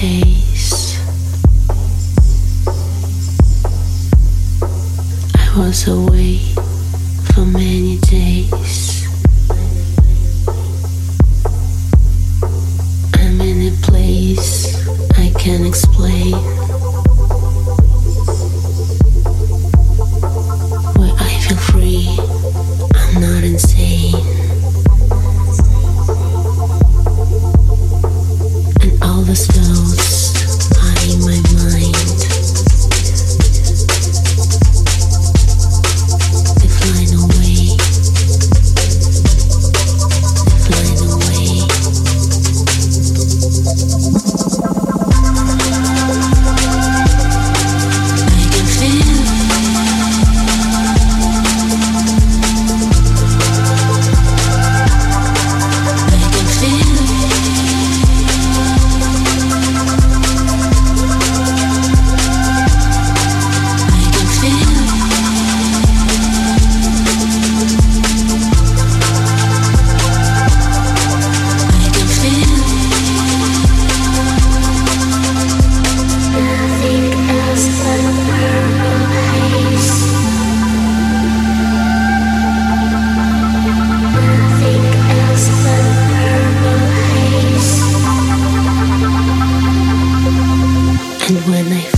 in And when I